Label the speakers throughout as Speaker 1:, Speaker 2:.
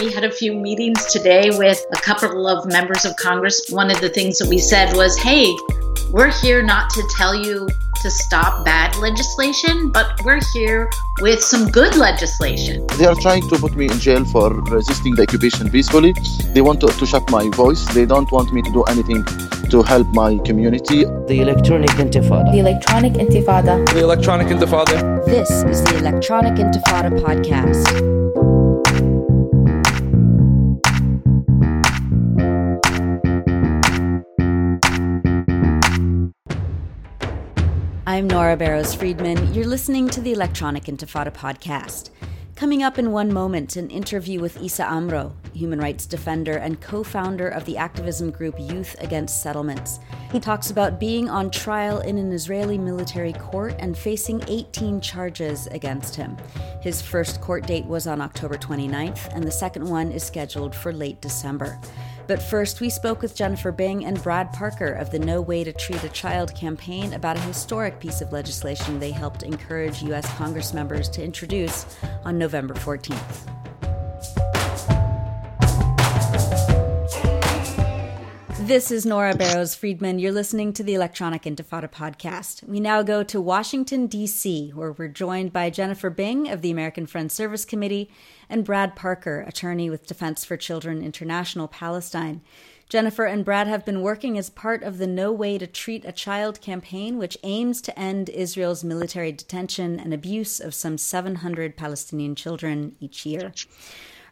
Speaker 1: we had a few meetings today with a couple of members of Congress. One of the things that we said was, hey, we're here not to tell you to stop bad legislation, but we're here with some good legislation.
Speaker 2: They are trying to put me in jail for resisting the occupation peacefully. They want to, to shut my voice. They don't want me to do anything to help my community.
Speaker 3: The Electronic Intifada.
Speaker 4: The Electronic Intifada.
Speaker 5: The Electronic Intifada.
Speaker 6: This is the Electronic Intifada podcast. I'm Nora Barrows Friedman. You're listening to the Electronic Intifada podcast. Coming up in one moment, an interview with Issa Amro, human rights defender and co founder of the activism group Youth Against Settlements. He talks about being on trial in an Israeli military court and facing 18 charges against him. His first court date was on October 29th, and the second one is scheduled for late December. But first, we spoke with Jennifer Bing and Brad Parker of the No Way to Treat a Child campaign about a historic piece of legislation they helped encourage U.S. Congress members to introduce on November 14th. This is Nora Barrows Friedman. You're listening to the Electronic Intifada podcast. We now go to Washington, D.C., where we're joined by Jennifer Bing of the American Friends Service Committee and Brad Parker, attorney with Defense for Children International Palestine. Jennifer and Brad have been working as part of the No Way to Treat a Child campaign, which aims to end Israel's military detention and abuse of some 700 Palestinian children each year.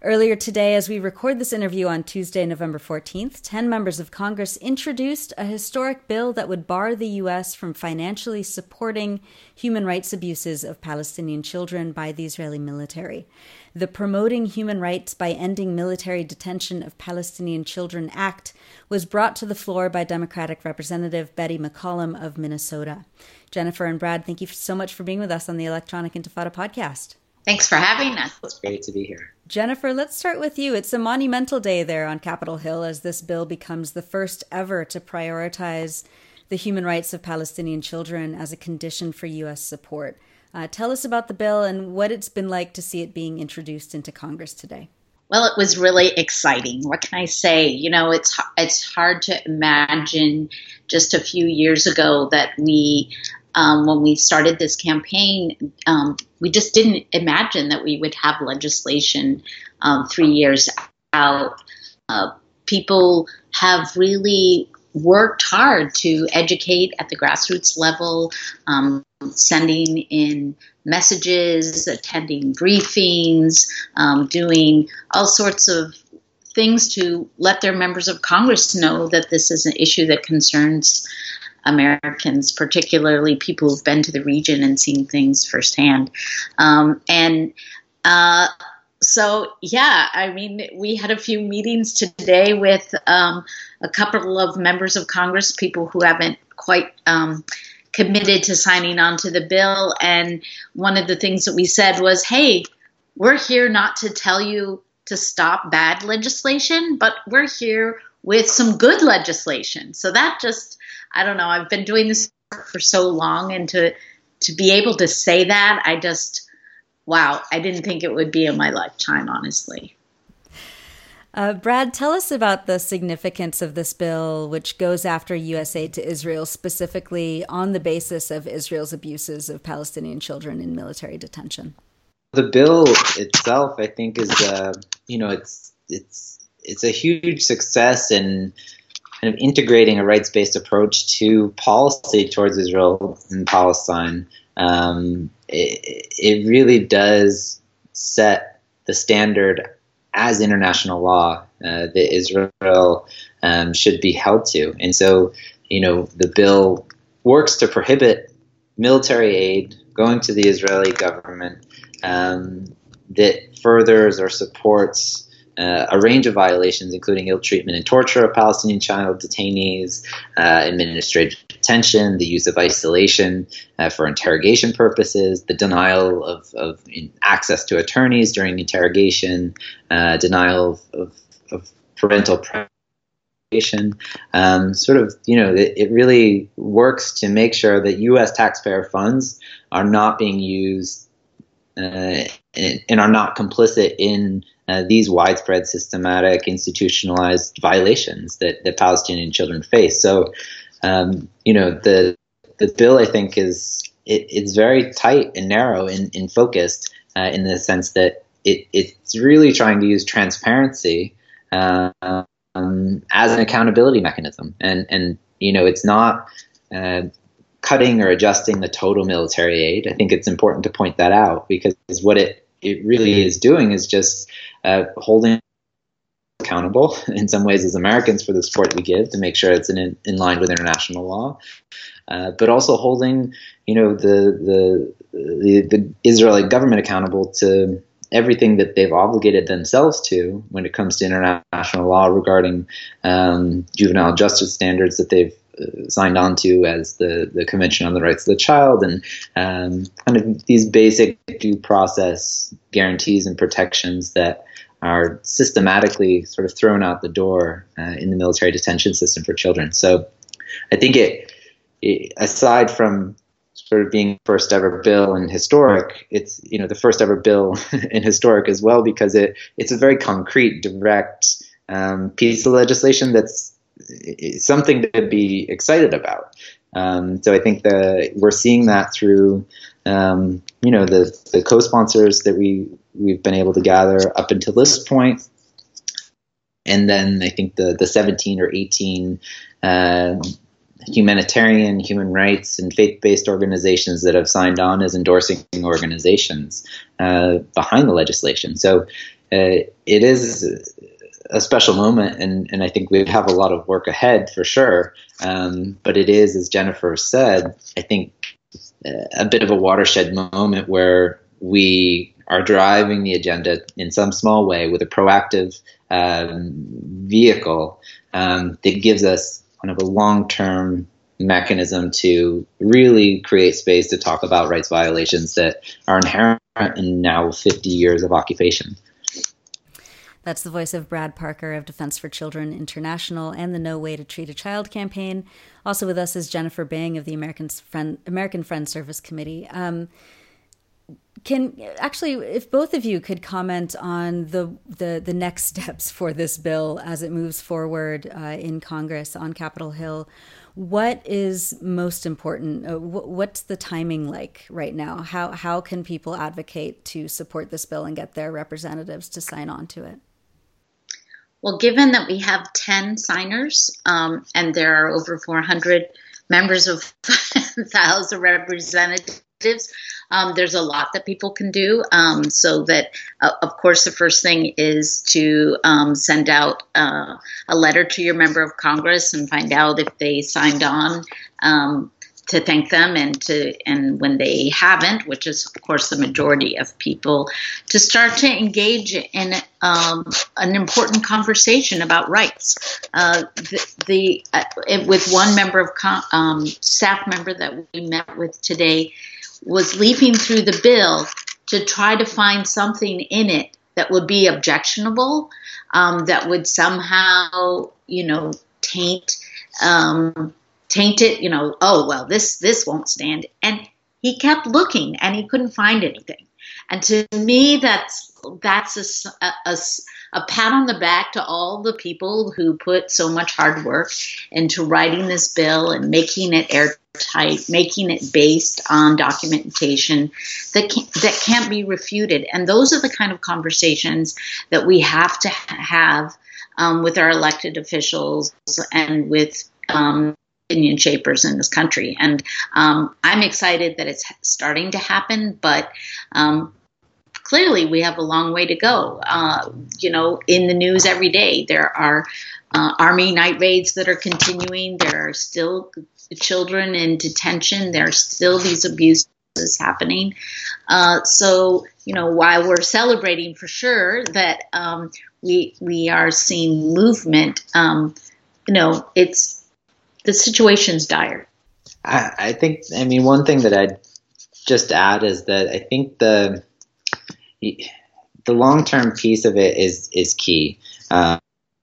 Speaker 6: Earlier today, as we record this interview on Tuesday, November 14th, 10 members of Congress introduced a historic bill that would bar the U.S. from financially supporting human rights abuses of Palestinian children by the Israeli military. The Promoting Human Rights by Ending Military Detention of Palestinian Children Act was brought to the floor by Democratic Representative Betty McCollum of Minnesota. Jennifer and Brad, thank you so much for being with us on the Electronic Intifada podcast.
Speaker 1: Thanks for having us.
Speaker 7: It's great to be here.
Speaker 6: Jennifer, let's start with you. It's a monumental day there on Capitol Hill as this bill becomes the first ever to prioritize the human rights of Palestinian children as a condition for U.S. support. Uh, tell us about the bill and what it's been like to see it being introduced into Congress today.
Speaker 1: Well, it was really exciting. What can I say? You know, it's it's hard to imagine just a few years ago that we um, when we started this campaign, um, we just didn't imagine that we would have legislation um, three years out. Uh, people have really worked hard to educate at the grassroots level, um, sending in messages, attending briefings, um, doing all sorts of things to let their members of Congress know that this is an issue that concerns Americans, particularly people who've been to the region and seen things firsthand. Um, and uh, so, yeah, I mean, we had a few meetings today with um, a couple of members of Congress, people who haven't quite. Um, committed to signing on to the bill and one of the things that we said was hey we're here not to tell you to stop bad legislation but we're here with some good legislation so that just I don't know. I've been doing this for so long, and to to be able to say that, I just wow. I didn't think it would be in my lifetime, honestly.
Speaker 6: Uh, Brad, tell us about the significance of this bill, which goes after U.S. aid to Israel specifically on the basis of Israel's abuses of Palestinian children in military detention.
Speaker 7: The bill itself, I think, is uh, you know it's it's it's a huge success in kind of integrating a rights based approach to policy towards Israel and Palestine, um, it, it really does set the standard as international law uh, that Israel um, should be held to. And so, you know, the bill works to prohibit military aid going to the Israeli government um, that furthers or supports uh, a range of violations, including ill treatment and torture of Palestinian child detainees, uh, administrative detention, the use of isolation uh, for interrogation purposes, the denial of, of access to attorneys during interrogation, uh, denial of, of, parental um, sort of, you know, it, it, really works to make sure that U.S. taxpayer funds are not being used uh, and, and, are not complicit in uh, these widespread, systematic, institutionalized violations that, that Palestinian children face. So, um, you know, the the bill I think is it, it's very tight and narrow and, focused uh, in the sense that it, it's really trying to use transparency uh, um, as an accountability mechanism, and and you know, it's not. Uh, cutting or adjusting the total military aid. I think it's important to point that out because what it, it really is doing is just uh, holding accountable in some ways as Americans for the support we give to make sure it's in, in line with international law, uh, but also holding you know the, the, the the Israeli government accountable to everything that they've obligated themselves to when it comes to international law regarding um, juvenile justice standards that they've signed on to as the, the Convention on the Rights of the Child and um, kind of these basic due process guarantees and protections that are systematically sort of thrown out the door uh, in the military detention system for children. So I think it, it, aside from sort of being first ever bill and historic, it's you know the first ever bill and historic as well because it it's a very concrete, direct um, piece of legislation that's something to be excited about. Um, so I think that we're seeing that through, um, you know, the, the co-sponsors that we we've been able to gather up until this point, and then I think the the 17 or 18 uh, humanitarian, human rights, and faith-based organizations that have signed on as endorsing organizations uh, behind the legislation. So uh, it is a special moment, and, and I think we have a lot of work ahead for sure. Um, but it is, as Jennifer said, I think uh, a bit of a watershed moment where we are driving the agenda in some small way with a proactive um, vehicle um, that gives us kind of a long term mechanism to really create space to talk about rights violations that are inherent in now 50 years of occupation.
Speaker 6: That's the voice of Brad Parker of Defense for Children International and the No Way to Treat a Child campaign. Also with us is Jennifer Bing of the American Friend, American Friends Service Committee. Um, can actually, if both of you could comment on the, the, the next steps for this bill as it moves forward uh, in Congress on Capitol Hill, what is most important? Uh, what's the timing like right now? How how can people advocate to support this bill and get their representatives to sign on to it?
Speaker 1: Well, given that we have 10 signers um, and there are over 400 members of the House of Representatives, um, there's a lot that people can do. Um, so that, uh, of course, the first thing is to um, send out uh, a letter to your member of Congress and find out if they signed on um, to thank them and to and when they haven't, which is of course the majority of people, to start to engage in um, an important conversation about rights. Uh, the, the uh, with one member of um, staff member that we met with today was leafing through the bill to try to find something in it that would be objectionable, um, that would somehow you know taint. Um, taint it, you know, oh well, this this won't stand. And he kept looking and he couldn't find anything. And to me, that's that's a, a, a, pat on the back to all the people who put so much hard work into writing this bill and making it airtight, making it based on documentation that can, that can't be refuted. And those are the kind of conversations that we have to have um, with our elected officials and with um, opinion shapers in this country. And um, I'm excited that it's starting to happen, but um, clearly we have a long way to go. Uh, you know, in the news every day, there are uh, Army night raids that are continuing. There are still children in detention. There are still these abuses happening. Uh, so, you know, while we're celebrating for sure that um, we we are seeing movement, um, you know, it's the situation's dire.
Speaker 7: I, I think. I mean, one thing that I'd just add is that I think the the long term piece of it is is key. Uh,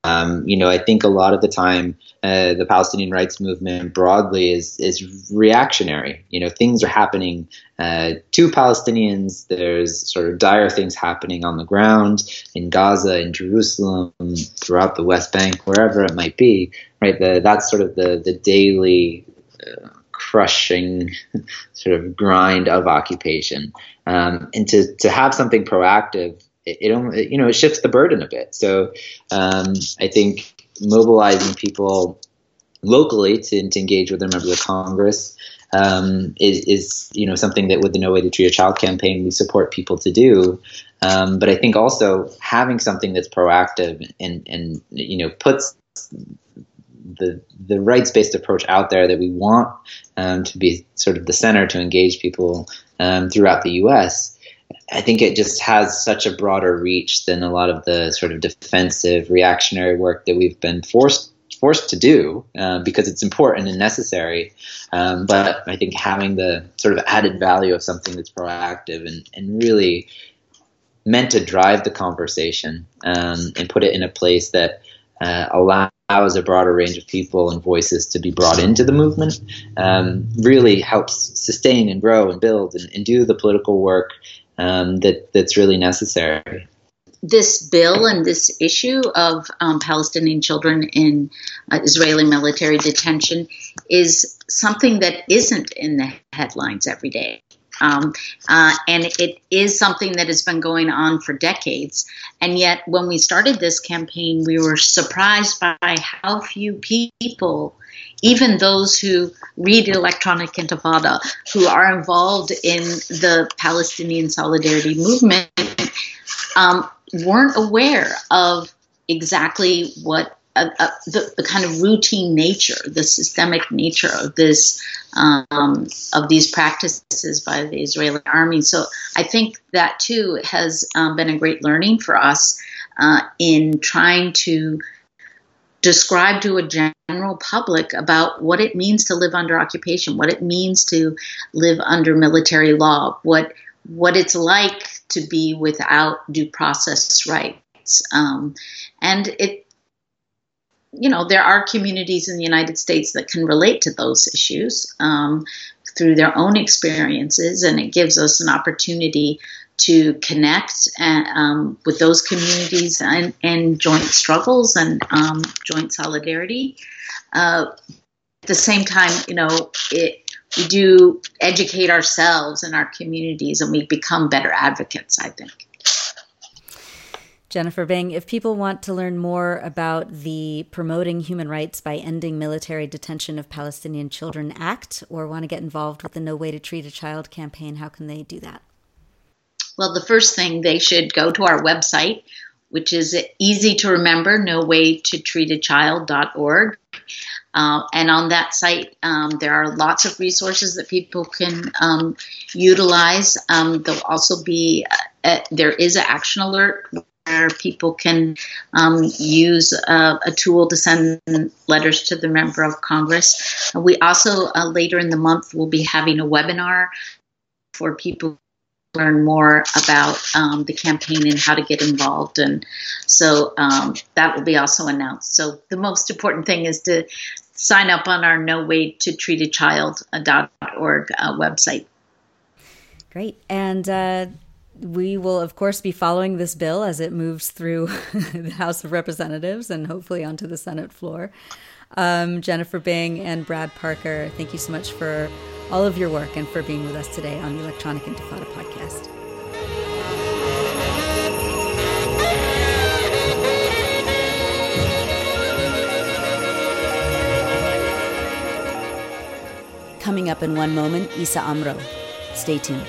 Speaker 7: Um, you know, I think a lot of the time uh, the Palestinian rights movement broadly is is reactionary. You know, things are happening uh, to Palestinians. There's sort of dire things happening on the ground in Gaza, in Jerusalem, throughout the West Bank, wherever it might be. Right, the, that's sort of the the daily. Uh, crushing sort of grind of occupation um, and to, to have something proactive it, it, you know it shifts the burden a bit. So um, I think mobilizing people locally to, to engage with their members of Congress um, is, is you know something that with the No Way to Treat a Child campaign we support people to do. Um, but I think also having something that's proactive and and you know puts the the rights based approach out there that we want um, to be sort of the center to engage people um, throughout the U.S. I think it just has such a broader reach than a lot of the sort of defensive, reactionary work that we've been forced forced to do uh, because it's important and necessary. Um, but I think having the sort of added value of something that's proactive and, and really meant to drive the conversation um, and put it in a place that uh, allows a broader range of people and voices to be brought into the movement um, really helps sustain and grow and build and, and do the political work um, that that's really necessary.
Speaker 1: This bill and this issue of um, Palestinian children in uh, Israeli military detention is something that isn't in the headlines every day. Um, uh, and it is something that has been going on for decades. And yet, when we started this campaign, we were surprised by how few people even those who read Electronic Intifada, who are involved in the Palestinian solidarity movement, um, weren't aware of exactly what uh, uh, the, the, kind of routine nature, the systemic nature of this, um, of these practices by the Israeli army. So I think that too has um, been a great learning for us uh, in trying to describe to a general public about what it means to live under occupation, what it means to live under military law, what what it's like to be without due process rights, um, and it. You know, there are communities in the United States that can relate to those issues um, through their own experiences, and it gives us an opportunity to connect and, um, with those communities and, and, joint struggles and um, joint solidarity. Uh, at the same time, you know, it, we do educate ourselves and our communities and we become better advocates, I think.
Speaker 6: Jennifer Bing, if people want to learn more about the Promoting Human Rights by Ending Military Detention of Palestinian Children Act or want to get involved with the No Way to Treat a Child campaign, how can they do that?
Speaker 1: Well, the first thing they should go to our website, which is easy to remember, no way to treat a child.org. Uh, and on that site, um, there are lots of resources that people can um, utilize. Um, there'll also be a, a, there is an action alert where people can um, use a, a, tool to send letters to the member of Congress. We also uh, later in the month will be having a webinar for people learn more about um, the campaign and how to get involved. And so um, that will be also announced. So the most important thing is to sign up on our No Way to Treat a Child Child.org uh, website.
Speaker 6: Great. And uh, we will, of course, be following this bill as it moves through the House of Representatives and hopefully onto the Senate floor. Um, Jennifer Bing and Brad Parker, thank you so much for all of your work and for being with us today on the Electronic Intifada podcast. Coming up in one moment, Issa Amro. Stay tuned.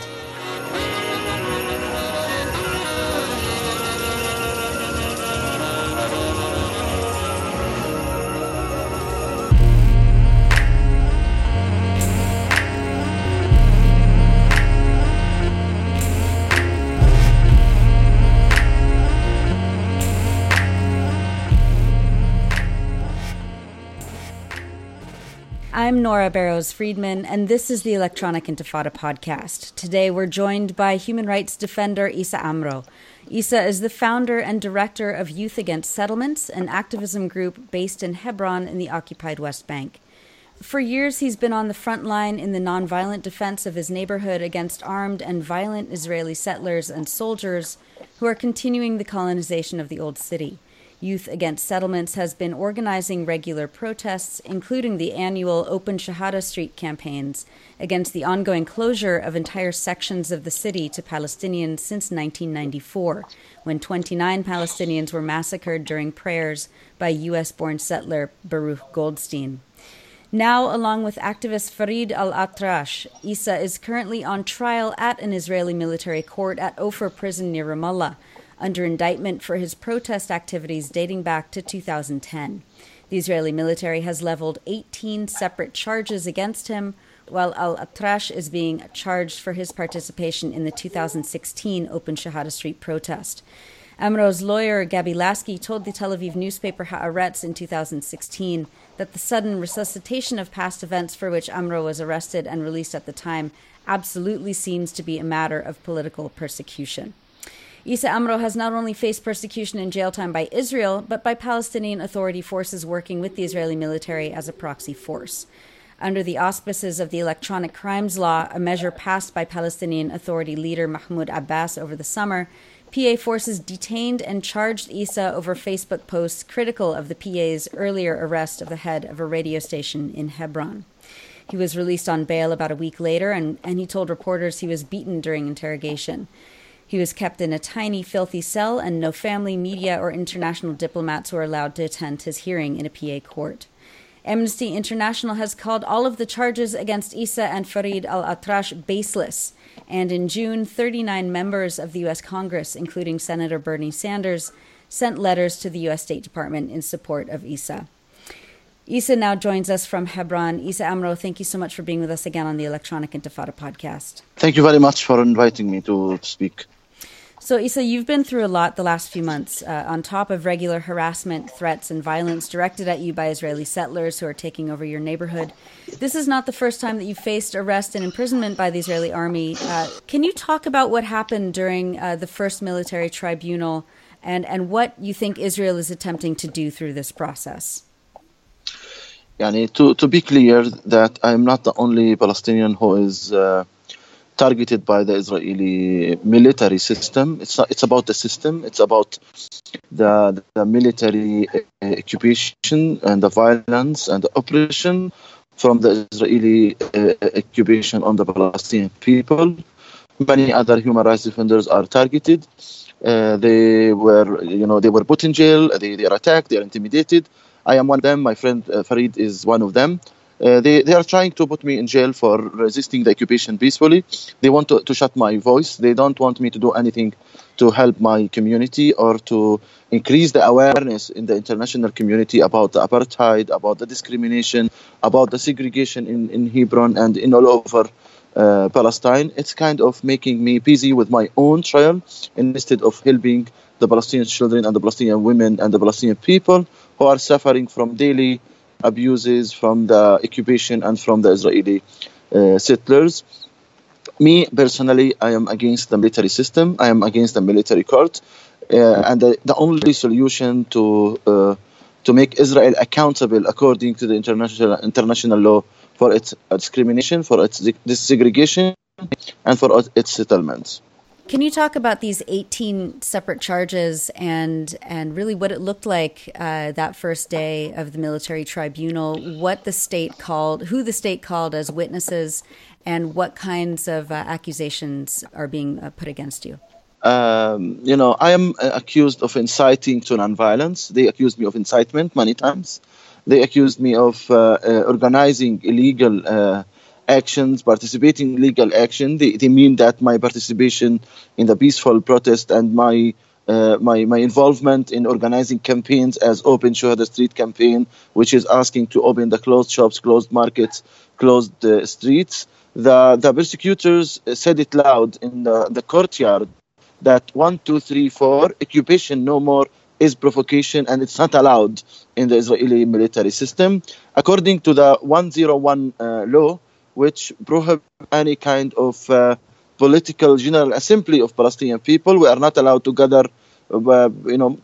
Speaker 6: I'm Nora Barrows Friedman, and this is the Electronic Intifada podcast. Today we're joined by human rights defender Issa Amro. Issa is the founder and director of Youth Against Settlements, an activism group based in Hebron in the occupied West Bank. For years, he's been on the front line in the nonviolent defense of his neighborhood against armed and violent Israeli settlers and soldiers who are continuing the colonization of the Old City. Youth Against Settlements has been organizing regular protests, including the annual Open Shuhada Street campaigns, against the ongoing closure of entire sections of the city to Palestinians since 1994, when 29 Palestinians were massacred during prayers by U.S. born settler Baruch Goldstein. Now, along with activist Farid al Atrash, Issa is currently on trial at an Israeli military court at Ofer prison near Ramallah under indictment for his protest activities dating back to 2010. The Israeli military has leveled 18 separate charges against him, while Al Atrash is being charged for his participation in the 2016 Open Shuhada Street protest. Amro's lawyer, Gabi Lasky, told the Tel Aviv newspaper Haaretz in 2016 that the sudden resuscitation of past events for which Amro was arrested and released at the time absolutely seems to be a matter of political persecution. Issa Amro has not only faced persecution and jail time by Israel, but by Palestinian Authority forces working with the Israeli military as a proxy force. Under the auspices of the Electronic Crimes Law, a measure passed by Palestinian Authority leader Mahmoud Abbas over the summer, PA forces detained and charged Issa over Facebook posts critical of the PA's earlier arrest of the head of a radio station in Hebron. He was released on bail about a week later, and, and he told reporters he was beaten during interrogation. He was kept in a tiny, filthy cell, and no family, media, or international diplomats were allowed to attend his hearing in a PA court. Amnesty International has called all of the charges against Issa and Farid al Atrash baseless. And in June, 39 members of the U.S. Congress, including Senator Bernie Sanders, sent letters to the U.S. State Department in support of Issa. Issa now joins us from Hebron. Issa Amro, thank you so much for being with us again on the Electronic Intifada podcast.
Speaker 2: Thank you very much for inviting me to speak.
Speaker 6: So, Issa, you've been through a lot the last few months, uh, on top of regular harassment, threats, and violence directed at you by Israeli settlers who are taking over your neighborhood. This is not the first time that you've faced arrest and imprisonment by the Israeli army. Uh, can you talk about what happened during uh, the first military tribunal and, and what you think Israel is attempting to do through this process?
Speaker 2: Yani, to, to be clear, that I'm not the only Palestinian who is uh, targeted by the Israeli military system. It's not, it's about the system. It's about the, the military uh, occupation and the violence and the oppression from the Israeli uh, occupation on the Palestinian people. Many other human rights defenders are targeted. Uh, they were, you know, they were put in jail. They, they are attacked. They are intimidated. I am one of them. My friend uh, Farid is one of them. Uh, they, they are trying to put me in jail for resisting the occupation peacefully. They want to, to shut my voice. They don't want me to do anything to help my community or to increase the awareness in the international community about the apartheid, about the discrimination, about the segregation in, in Hebron and in all over uh, Palestine. It's kind of making me busy with my own trial instead of helping the Palestinian children and the Palestinian women and the Palestinian people who are suffering from daily abuses from the occupation and from the Israeli uh, settlers. Me personally, I am against the military system. I am against the military court, uh, and the, the, only solution to uh, to make Israel accountable according to the international international law for its discrimination, for its desegregation, and for its settlements.
Speaker 6: Can you talk about these 18 separate charges and and really what it looked like uh, that first day of the military tribunal? What the state called, who the state called as witnesses, and what kinds of uh, accusations are being uh, put against you?
Speaker 2: Um, you know, I am uh, accused of inciting to nonviolence. They accused me of incitement many times. They accused me of uh, uh, organizing illegal actions, participating in legal action. They, they mean that my participation in the peaceful protest and my uh, my my involvement in organizing campaigns as Open Shuhada Street campaign, which is asking to open the closed shops, closed markets, closed uh, streets. The the persecutors said it loud in the, the courtyard that one, two, three, four, occupation no more, is provocation and it's not allowed in the Israeli military system. According to the 101 uh, law, which prohibit any kind of uh, political general assembly of Palestinian people, we are not allowed to gather, uh, you know,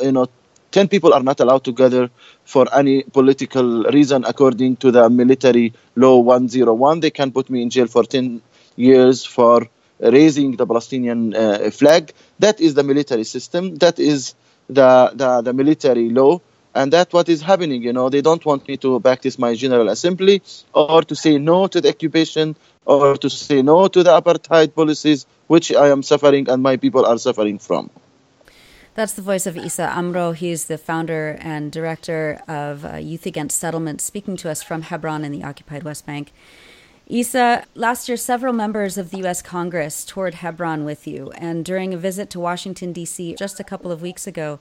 Speaker 2: you know, 10 people are not allowed to gather for any political reason according to the military law 101. They can put me in jail for 10 years for raising the Palestinian uh, flag. That is the military system. That is the, the, the military law. And that's what is happening. You know, they don't want me to practice my General Assembly or to say no to the occupation or to say no to the apartheid policies, which I am suffering and my people are suffering from.
Speaker 6: That's the voice of Issa Amro. He's the founder and director of uh, Youth Against Settlement, speaking to us from Hebron in the occupied West Bank. Issa, last year, several members of the U.S. Congress toured Hebron with you, and during a visit to Washington, D.C., just a couple of weeks ago,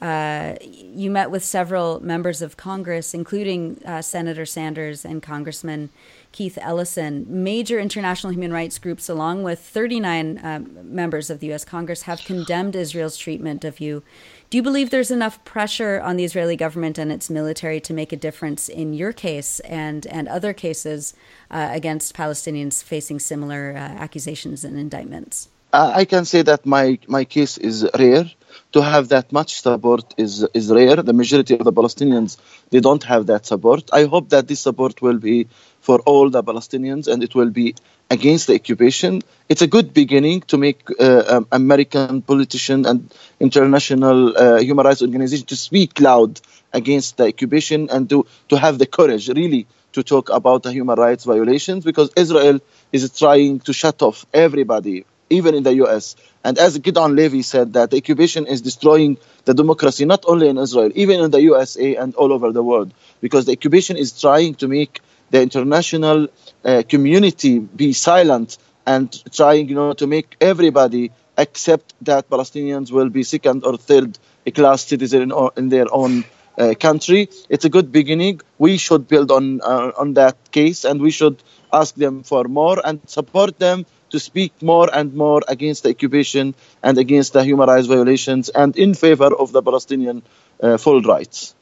Speaker 6: uh, you met with several members of Congress, including uh, Senator Sanders and Congressman Keith Ellison. Major international human rights groups, along with 39 um, members of the U.S. Congress, have condemned Israel's treatment of you. Do you believe there's enough pressure on the Israeli government and its military to make a difference in your case and, and other cases uh, against Palestinians facing similar uh, accusations and indictments?
Speaker 2: Uh, I can say that my, my case is rare to have that much support is is rare. The majority of the Palestinians they don't have that support. I hope that this support will be for all the Palestinians and it will be against the occupation. It's a good beginning to make uh, um, American politicians and international uh, human rights organizations to speak loud against the occupation and to, to have the courage really to talk about the human rights violations because Israel is trying to shut off everybody even in the US. And as Gideon Levy said, that the occupation is destroying the democracy not only in Israel, even in the USA and all over the world, because the occupation is trying to make the international uh, community be silent and trying, you know, to make everybody accept that Palestinians will be second or third class citizen in, in their own uh, country. It's a good beginning. We should build on uh, on that case, and we should ask them for more and support them to speak more and more against the occupation and against the human rights violations and in favor of the Palestinian uh, full rights.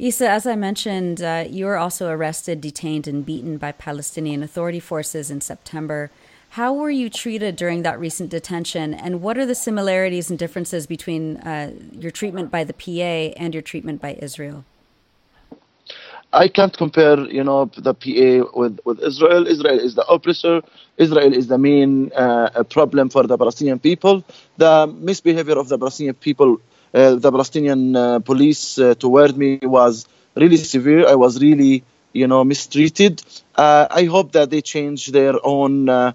Speaker 6: Issa, as I mentioned, uh, you were also arrested, detained, and beaten by Palestinian Authority forces in September. How were you treated during that recent detention, and what are the similarities and differences between uh, your treatment by the PA and your treatment by Israel?
Speaker 2: I can't compare, you know, the PA with, with Israel. Israel is the oppressor. Israel is the main uh, problem for the Palestinian people. The misbehavior of the Palestinian people, the Palestinian uh, police uh, toward me was really severe. I was really, you know, mistreated. Uh, I hope that they change their own uh,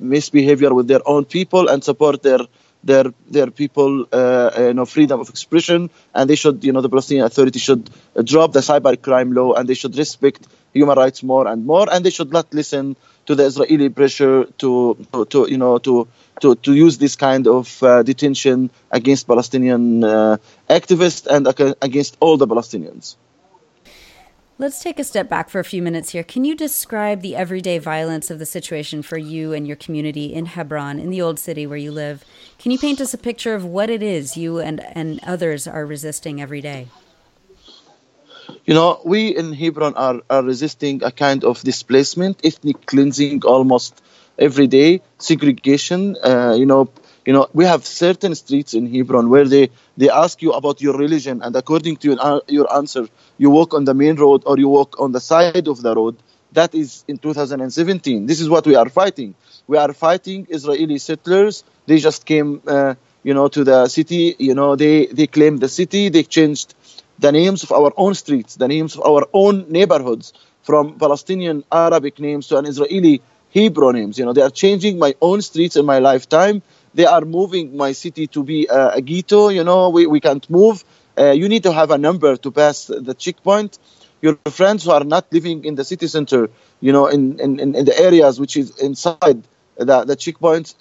Speaker 2: misbehavior with their own people and support their their their people uh, you know freedom of expression and they should you know the Palestinian Authority should drop the cyber crime law and they should respect human rights more and more and they should not listen to the Israeli pressure to to, to you know to to, to use this kind of uh, detention against Palestinian uh, activists and against all the Palestinians.
Speaker 6: Let's take a step back for a few minutes here. Can you describe the everyday violence of the situation for you and your community in Hebron, in the old city where you live? Can you paint us a picture of what it is you and, and others are resisting every day?
Speaker 2: You know, we in Hebron are, are resisting a kind of displacement, ethnic cleansing almost every day, segregation. Uh, you know, you know, we have certain streets in Hebron where they, they ask you about your religion, and according to your, your answer, you walk on the main road or you walk on the side of the road. That is in 2017. This is what we are fighting. We are fighting Israeli settlers. They just came, uh, you know, to the city. You know, they they claimed the city. They changed the names of our own streets, the names of our own neighborhoods, from Palestinian Arabic names to an Israeli Hebrew names. You know, they are changing my own streets in my lifetime. They are moving my city to be uh, a ghetto. You know, we, we can't move. Uh, you need to have a number to pass the checkpoint. Your friends who are not living in the city center, you know, in, in, in the areas which is inside the, the checkpoint,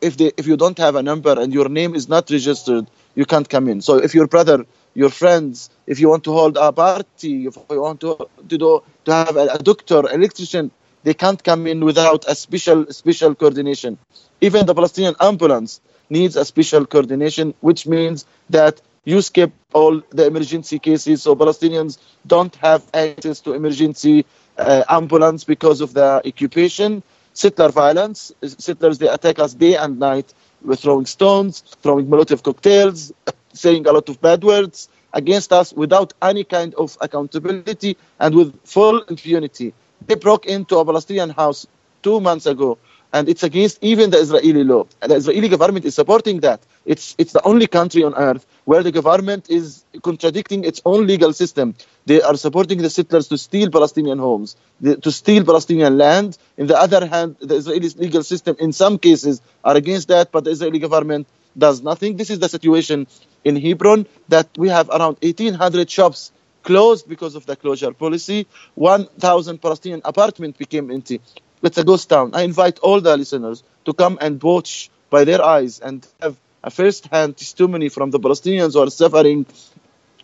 Speaker 2: if they if you don't have a number and your name is not registered, you can't come in. So if your brother, your friends, if you want to hold a party, if you want to to do, to have a, a doctor, electrician, they can't come in without a special special coordination. Even the Palestinian ambulance, needs a special coordination, which means that you skip all the emergency cases, so Palestinians don't have access to emergency uh, ambulance because of the occupation. Settler violence, settlers they attack us day and night with throwing stones, throwing Molotov cocktails, saying a lot of bad words against us without any kind of accountability and with full impunity. They broke into a Palestinian house two months ago and it's against even the Israeli law. The Israeli government is supporting that. It's it's the only country on earth where the government is contradicting its own legal system. They are supporting the settlers to steal Palestinian homes, to steal Palestinian land. In the other hand, the Israeli legal system, in some cases, are against that, but the Israeli government does nothing. This is the situation in Hebron that we have around 1,800 shops closed because of the closure policy. 1,000 Palestinian apartments became empty. It's a ghost town. I invite all the listeners to come and watch by their eyes and have a first-hand testimony from the Palestinians who are suffering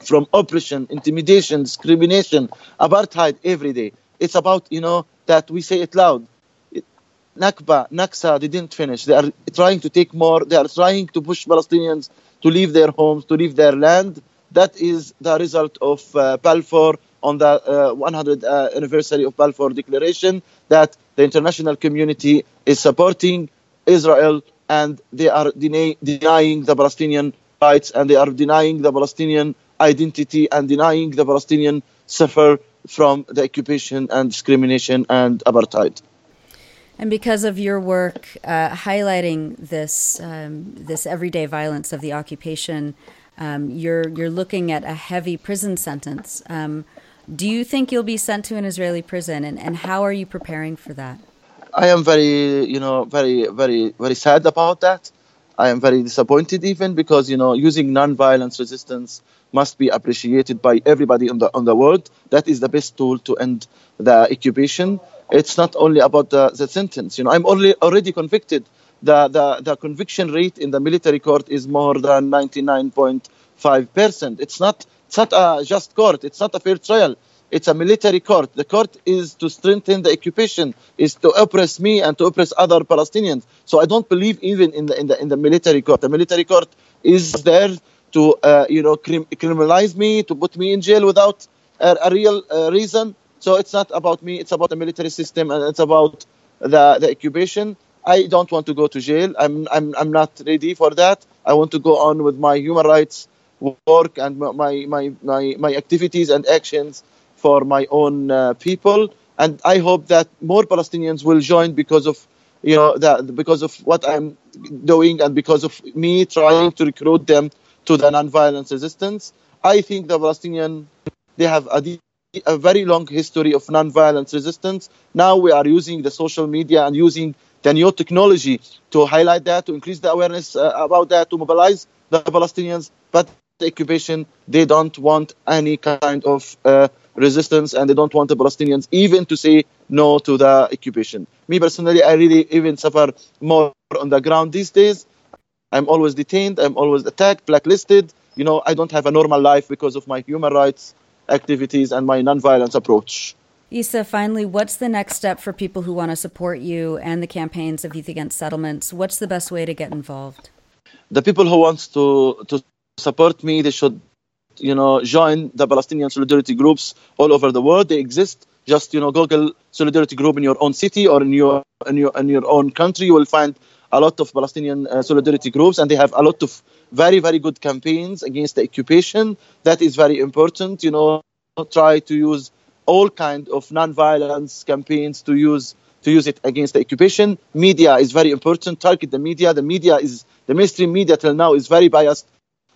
Speaker 2: from oppression, intimidation, discrimination, apartheid every day. It's about, you know, that we say it loud. Nakba, Naksa, they didn't finish. They are trying to take more. They are trying to push Palestinians to leave their homes, to leave their land. That is the result of uh, Balfour on the uh, 100th uh, anniversary of Balfour Declaration that the international community is supporting Israel and they are deny, denying the Palestinian rights and they are denying the Palestinian identity and denying the Palestinian suffer from the occupation and discrimination and apartheid.
Speaker 6: And because of your work uh, highlighting this um, this everyday violence of the occupation, um, you're you're looking at a heavy prison sentence. Um, do you think you'll be sent to an Israeli prison, and, and how are you preparing for that?
Speaker 2: I am very, you know, very, very, very sad about that. I am very disappointed even because, you know, using non-violence resistance must be appreciated by everybody on the on the world. That is the best tool to end the occupation. It's not only about the, the sentence. You know, I'm already already convicted. The, the the conviction rate in the military court is more than 99.5 percent. It's not it's not a just court. It's not a fair trial. It's a military court. The court is to strengthen the occupation, is to oppress me and to oppress other Palestinians. So I don't believe even in the in the in the military court. The military court is there to uh, you know crim- criminalize me, to put me in jail without a, a real uh, reason. So it's not about me. It's about the military system and it's about the the occupation. I don't want to go to jail. I'm I'm I'm not ready for that. I want to go on with my human rights work and my my my, my activities and actions for my own uh, people and i hope that more palestinians will join because of you know that because of what i'm doing and because of me trying to recruit them to the nonviolence resistance i think the palestinian they have a, a very long history of nonviolence resistance now we are using the social media and using the new technology to highlight that to increase the awareness uh, about that to mobilize the palestinians but the occupation, they don't want any kind of uh, resistance and they don't want the Palestinians even to say no to the occupation. Me personally, I really even suffer more on the ground these days. I'm always detained, I'm always attacked, blacklisted. You know, I don't have a normal life because of my human rights activities and my nonviolence approach.
Speaker 6: Issa, finally, what's the next step for people who want to support you and the campaigns of Youth Against Settlements? What's the best way to get involved?
Speaker 2: The people who want to, to support me. They should, you know, join the Palestinian solidarity groups all over the world. They exist. Just you know, Google solidarity group in your own city or in your in your in your own country. You will find a lot of Palestinian uh, solidarity groups, and they have a lot of very very good campaigns against the occupation. That is very important. You know, try to use all kind of non-violence campaigns to use to use it against the occupation. Media is very important. Target the media. The media is the mainstream media till now is very biased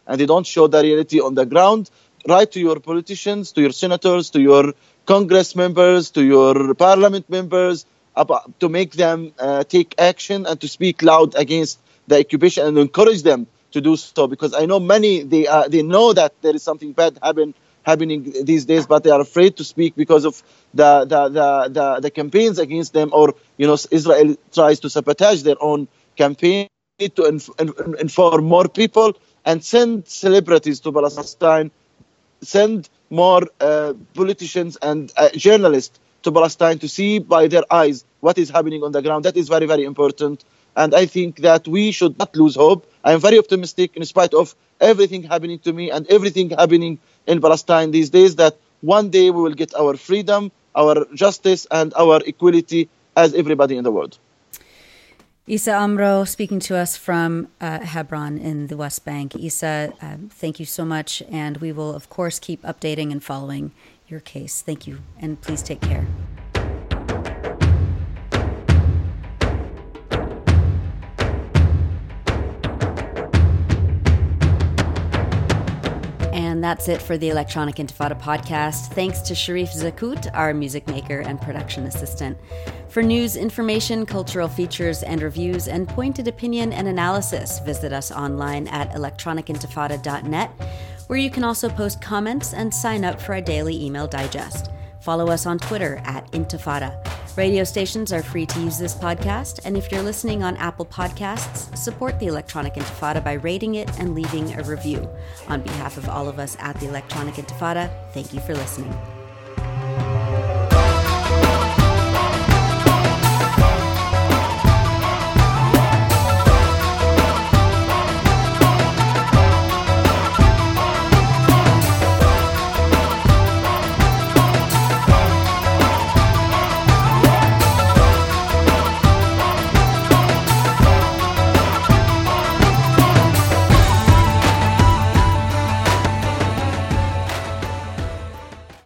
Speaker 2: and they don't show the reality on the ground, write to your politicians, to your senators, to your Congress members, to your parliament members, about, to make them uh, take action and to speak loud against the occupation and encourage them to do so. Because I know many they uh, they know that there is something bad happen, happening these days, but they are afraid to speak because of the the, the, the, the campaigns against them, or you know Israel tries to sabotage their own campaign to inf- inform more people and send celebrities to Palestine, send more uh, politicians and uh, journalists to Palestine to see by their eyes what is happening on the ground. That is very, very important. And I think that we should not lose hope. I am very optimistic, in spite of everything happening to me and everything happening in Palestine these days, that one day we will get our freedom, our justice, and our equality as everybody in the world.
Speaker 6: Issa Amro speaking to us from uh, Hebron in the West Bank. Issa, uh, thank you so much. And we will, of course, keep updating and following your case. Thank you. And please take care. That's it for the Electronic Intifada podcast. Thanks to Sharif Zakout, our music maker and production assistant. For news, information, cultural features, and reviews, and pointed opinion and analysis, visit us online at electronicintifada.net, where you can also post comments and sign up for our daily email digest. Follow us on Twitter at Intifada. Radio stations are free to use this podcast, and if you're listening on Apple Podcasts, support the Electronic Intifada by rating it and leaving a review. On behalf of all of us at the Electronic Intifada, thank you for listening.